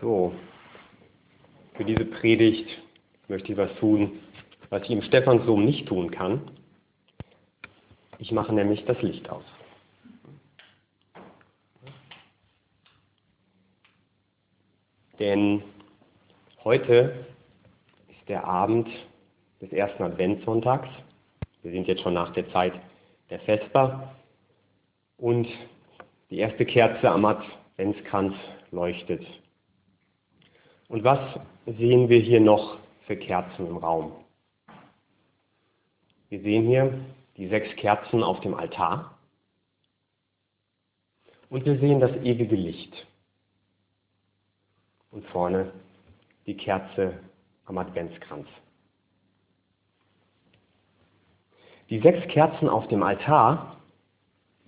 So, für diese Predigt möchte ich was tun, was ich im Stephansdom nicht tun kann. Ich mache nämlich das Licht aus. Denn heute ist der Abend des ersten Adventssonntags. Wir sind jetzt schon nach der Zeit der Vesper und die erste Kerze am Adventskranz leuchtet. Und was sehen wir hier noch für Kerzen im Raum? Wir sehen hier die sechs Kerzen auf dem Altar und wir sehen das ewige Licht. Und vorne die Kerze am Adventskranz. Die sechs Kerzen auf dem Altar,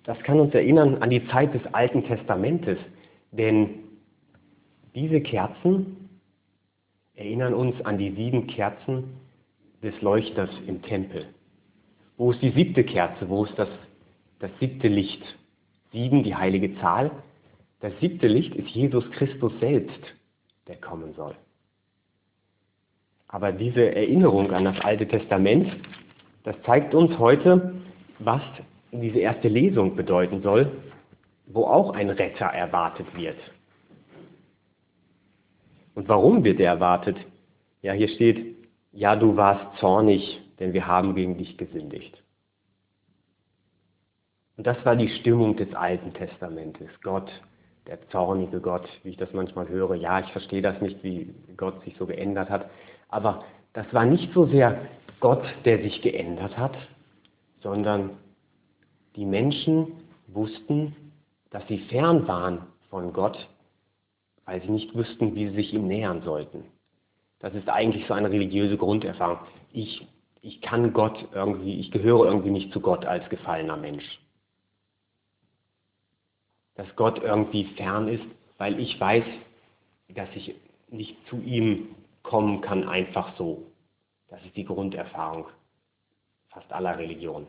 das kann uns erinnern an die Zeit des Alten Testamentes, denn diese Kerzen erinnern uns an die sieben Kerzen des Leuchters im Tempel. Wo ist die siebte Kerze? Wo ist das, das siebte Licht? Sieben, die heilige Zahl. Das siebte Licht ist Jesus Christus selbst, der kommen soll. Aber diese Erinnerung an das Alte Testament, das zeigt uns heute, was diese erste Lesung bedeuten soll, wo auch ein Retter erwartet wird. Und warum wird er erwartet? Ja, hier steht, ja, du warst zornig, denn wir haben gegen dich gesündigt. Und das war die Stimmung des Alten Testamentes. Gott, der zornige Gott, wie ich das manchmal höre, ja, ich verstehe das nicht, wie Gott sich so geändert hat, aber das war nicht so sehr Gott, der sich geändert hat, sondern die Menschen wussten, dass sie fern waren von Gott weil sie nicht wüssten, wie sie sich ihm nähern sollten. Das ist eigentlich so eine religiöse Grunderfahrung. Ich, ich kann Gott irgendwie, ich gehöre irgendwie nicht zu Gott als gefallener Mensch. Dass Gott irgendwie fern ist, weil ich weiß, dass ich nicht zu ihm kommen kann, einfach so. Das ist die Grunderfahrung fast aller Religionen.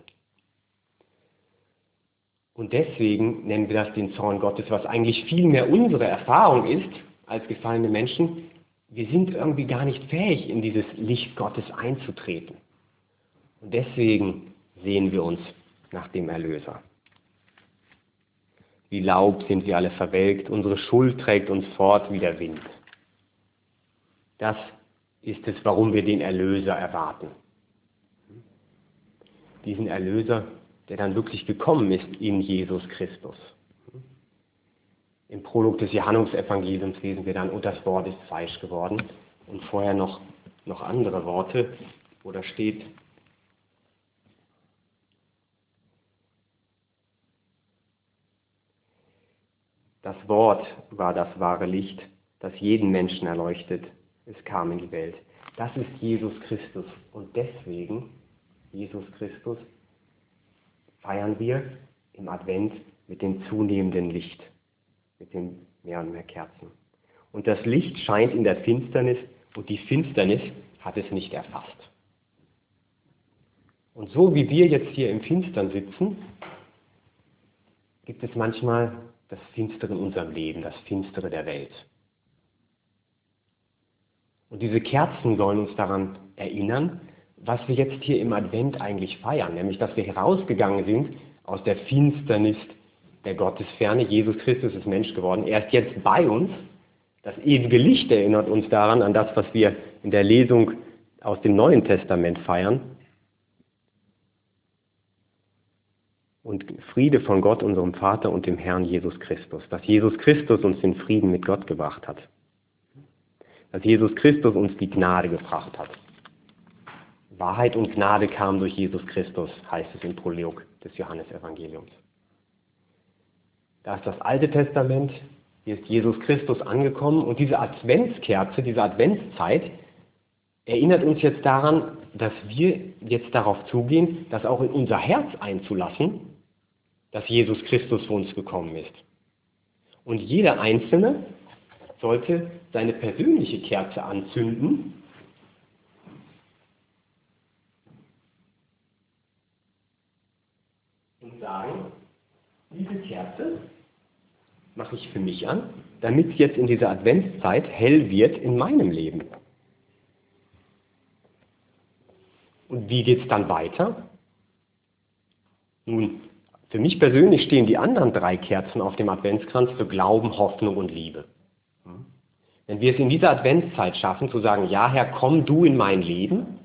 Und deswegen nennen wir das den Zorn Gottes, was eigentlich viel mehr unsere Erfahrung ist als gefallene Menschen. Wir sind irgendwie gar nicht fähig, in dieses Licht Gottes einzutreten. Und deswegen sehen wir uns nach dem Erlöser. Wie Laub sind wir alle verwelkt, unsere Schuld trägt uns fort wie der Wind. Das ist es, warum wir den Erlöser erwarten. Diesen Erlöser, der dann wirklich gekommen ist in Jesus Christus. Im Prolog des Johannesevangeliums lesen wir dann, und das Wort ist Fleisch geworden. Und vorher noch, noch andere Worte, wo da steht, Das Wort war das wahre Licht, das jeden Menschen erleuchtet. Es kam in die Welt. Das ist Jesus Christus. Und deswegen, Jesus Christus, feiern wir im Advent mit dem zunehmenden Licht, mit den mehr und mehr Kerzen. Und das Licht scheint in der Finsternis und die Finsternis hat es nicht erfasst. Und so wie wir jetzt hier im Finstern sitzen, gibt es manchmal das Finstere in unserem Leben, das Finstere der Welt. Und diese Kerzen sollen uns daran erinnern, was wir jetzt hier im Advent eigentlich feiern, nämlich dass wir herausgegangen sind aus der Finsternis der Gottesferne. Jesus Christus ist Mensch geworden. Er ist jetzt bei uns. Das ewige Licht erinnert uns daran, an das, was wir in der Lesung aus dem Neuen Testament feiern. Und Friede von Gott, unserem Vater und dem Herrn Jesus Christus. Dass Jesus Christus uns den Frieden mit Gott gebracht hat. Dass Jesus Christus uns die Gnade gebracht hat. Wahrheit und Gnade kamen durch Jesus Christus, heißt es im Prolog des Johannesevangeliums. Da ist das Alte Testament, hier ist Jesus Christus angekommen und diese Adventskerze, diese Adventszeit erinnert uns jetzt daran, dass wir jetzt darauf zugehen, das auch in unser Herz einzulassen, dass Jesus Christus für uns gekommen ist. Und jeder Einzelne sollte seine persönliche Kerze anzünden sagen, diese Kerze mache ich für mich an damit es jetzt in dieser Adventszeit hell wird in meinem Leben? Und wie geht es dann weiter? Nun, für mich persönlich stehen die anderen drei Kerzen auf dem Adventskranz für Glauben, Hoffnung und Liebe. Wenn wir es in dieser Adventszeit schaffen, zu sagen, ja Herr, komm du in mein Leben,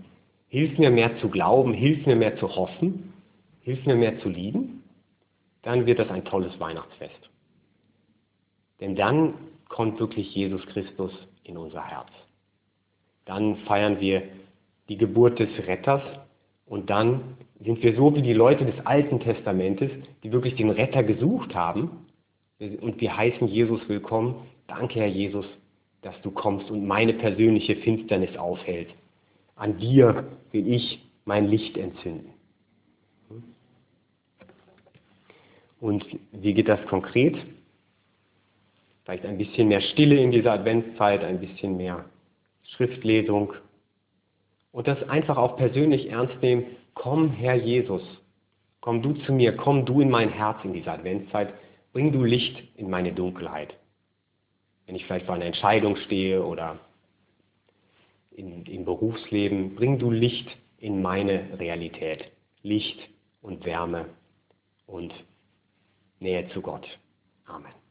hilf mir mehr zu glauben, hilf mir mehr zu hoffen, hilf mir mehr zu lieben, dann wird das ein tolles Weihnachtsfest. Denn dann kommt wirklich Jesus Christus in unser Herz. Dann feiern wir die Geburt des Retters und dann sind wir so wie die Leute des Alten Testamentes, die wirklich den Retter gesucht haben und wir heißen Jesus willkommen. Danke, Herr Jesus, dass du kommst und meine persönliche Finsternis aufhält. An dir will ich mein Licht entzünden. Und wie geht das konkret? Vielleicht ein bisschen mehr Stille in dieser Adventszeit, ein bisschen mehr Schriftlesung. Und das einfach auch persönlich ernst nehmen. Komm, Herr Jesus, komm du zu mir, komm du in mein Herz in dieser Adventszeit, bring du Licht in meine Dunkelheit. Wenn ich vielleicht vor einer Entscheidung stehe oder im Berufsleben, bring du Licht in meine Realität. Licht und Wärme und Nähe zu Gott. Amen.